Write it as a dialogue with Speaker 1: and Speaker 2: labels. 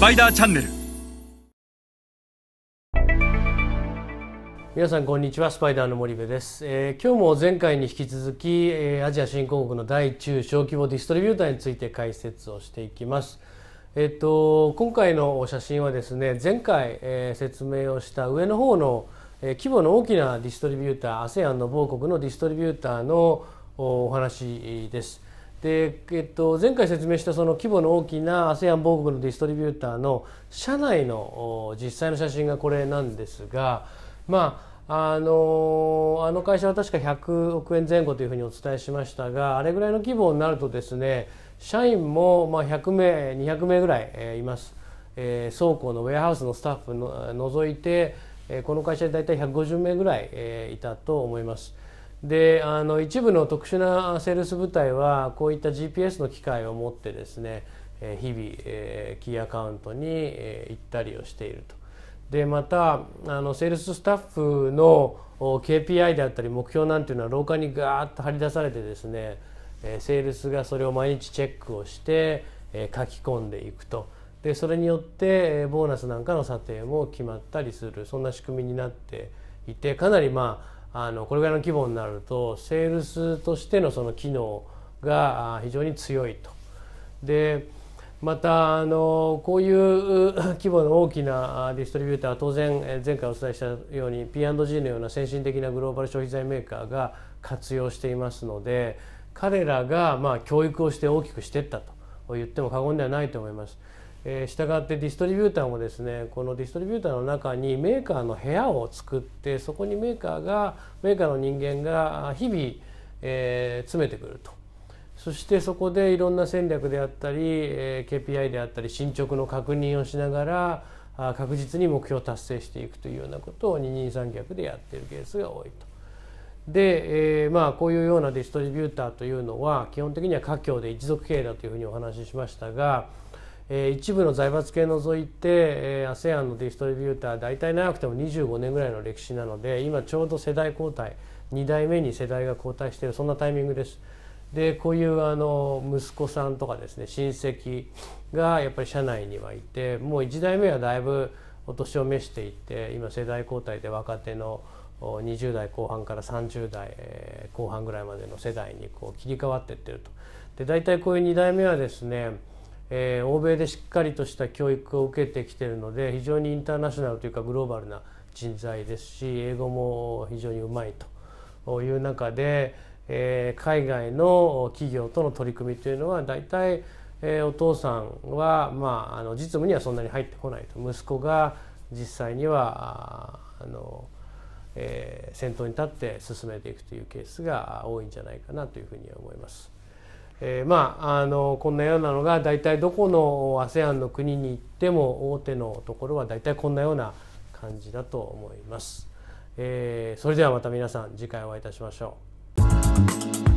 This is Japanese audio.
Speaker 1: パイダーチャンネル。
Speaker 2: 皆さんこんにちは。スパイダーの森部です、えー、今日も前回に引き続き、えー、アジア新興国の大中小規模ディストリビューターについて解説をしていきます。えっと今回の写真はですね前回、えー、説明をした上の方の、えー、規模の大きなディストリビューター ASEAN の某国のディストリビューターのお話です。で、えっと、前回説明したその規模の大きな ASEAN 某国のディストリビューターの社内の実際の写真がこれなんですがまああのあの会社は確か100億円前後というふうにお伝えしましたがあれぐらいの規模になるとですね社員もまあ100名200名ぐらい、います、えー、倉庫のウェアハウスのスタッフの除いて、この会社で大体150名ぐらい、えいたと思います。であの一部の特殊なセールス部隊はこういった GPS の機械を持ってですね日々キーアカウントに行ったりをしていると。でまたあのセールススタッフの KPI であったり目標なんていうのは廊下にガーッと張り出されてですねセールスがそれを毎日チェックをして書き込んでいくとでそれによってボーナスなんかの査定も決まったりするそんな仕組みになっていてかなりまああのこれぐらいの規模になるとセールスとしてのその機能が非常に強いと。でまたあのこういう規模の大きなディストリビューターは当然前回お伝えしたように P&G のような先進的なグローバル消費財メーカーが活用していますので彼らがまあ教育をして大きくしていったと言っても過言ではないと思います。えー、したがってディストリビューターもですねこのディストリビューターの中にメーカーの部屋を作ってそこにメーカーがメーカーの人間が日々、えー、詰めてくるとそしてそこでいろんな戦略であったり、えー、KPI であったり進捗の確認をしながらあ確実に目標を達成していくというようなことを二人三脚でやっているケースが多いと。で、えー、まあこういうようなディストリビューターというのは基本的には華僑で一族経営だというふうにお話ししましたがえ一部の財閥系除いて、え ASEAN のディストリビューター大体長くても25年ぐらいの歴史なので今ちょうど世代交代2代目に世代が交代しているそんなタイミングです。でこういうあの息子さんとかですね親戚がやっぱり社内にはいてもう1代目はだいぶお年を召していて今世代交代で若手の20代後半から30代後半ぐらいまでの世代にこう切り替わっていってると。で大体こういう2代目はですねえー、欧米でしっかりとした教育を受けてきてるので非常にインターナショナルというかグローバルな人材ですし英語も非常にうまいという中で、えー、海外の企業との取り組みというのは大体、えー、お父さんは、まあ、あの実務にはそんなに入ってこないと息子が実際にはあの、えー、先頭に立って進めていくというケースが多いんじゃないかなというふうに思います。えー、まああのこんなようなのが大体どこの ASEAN の国に行っても大手のところは大体こんなような感じだと思います。えー、それではまた皆さん次回お会いいたしましょう。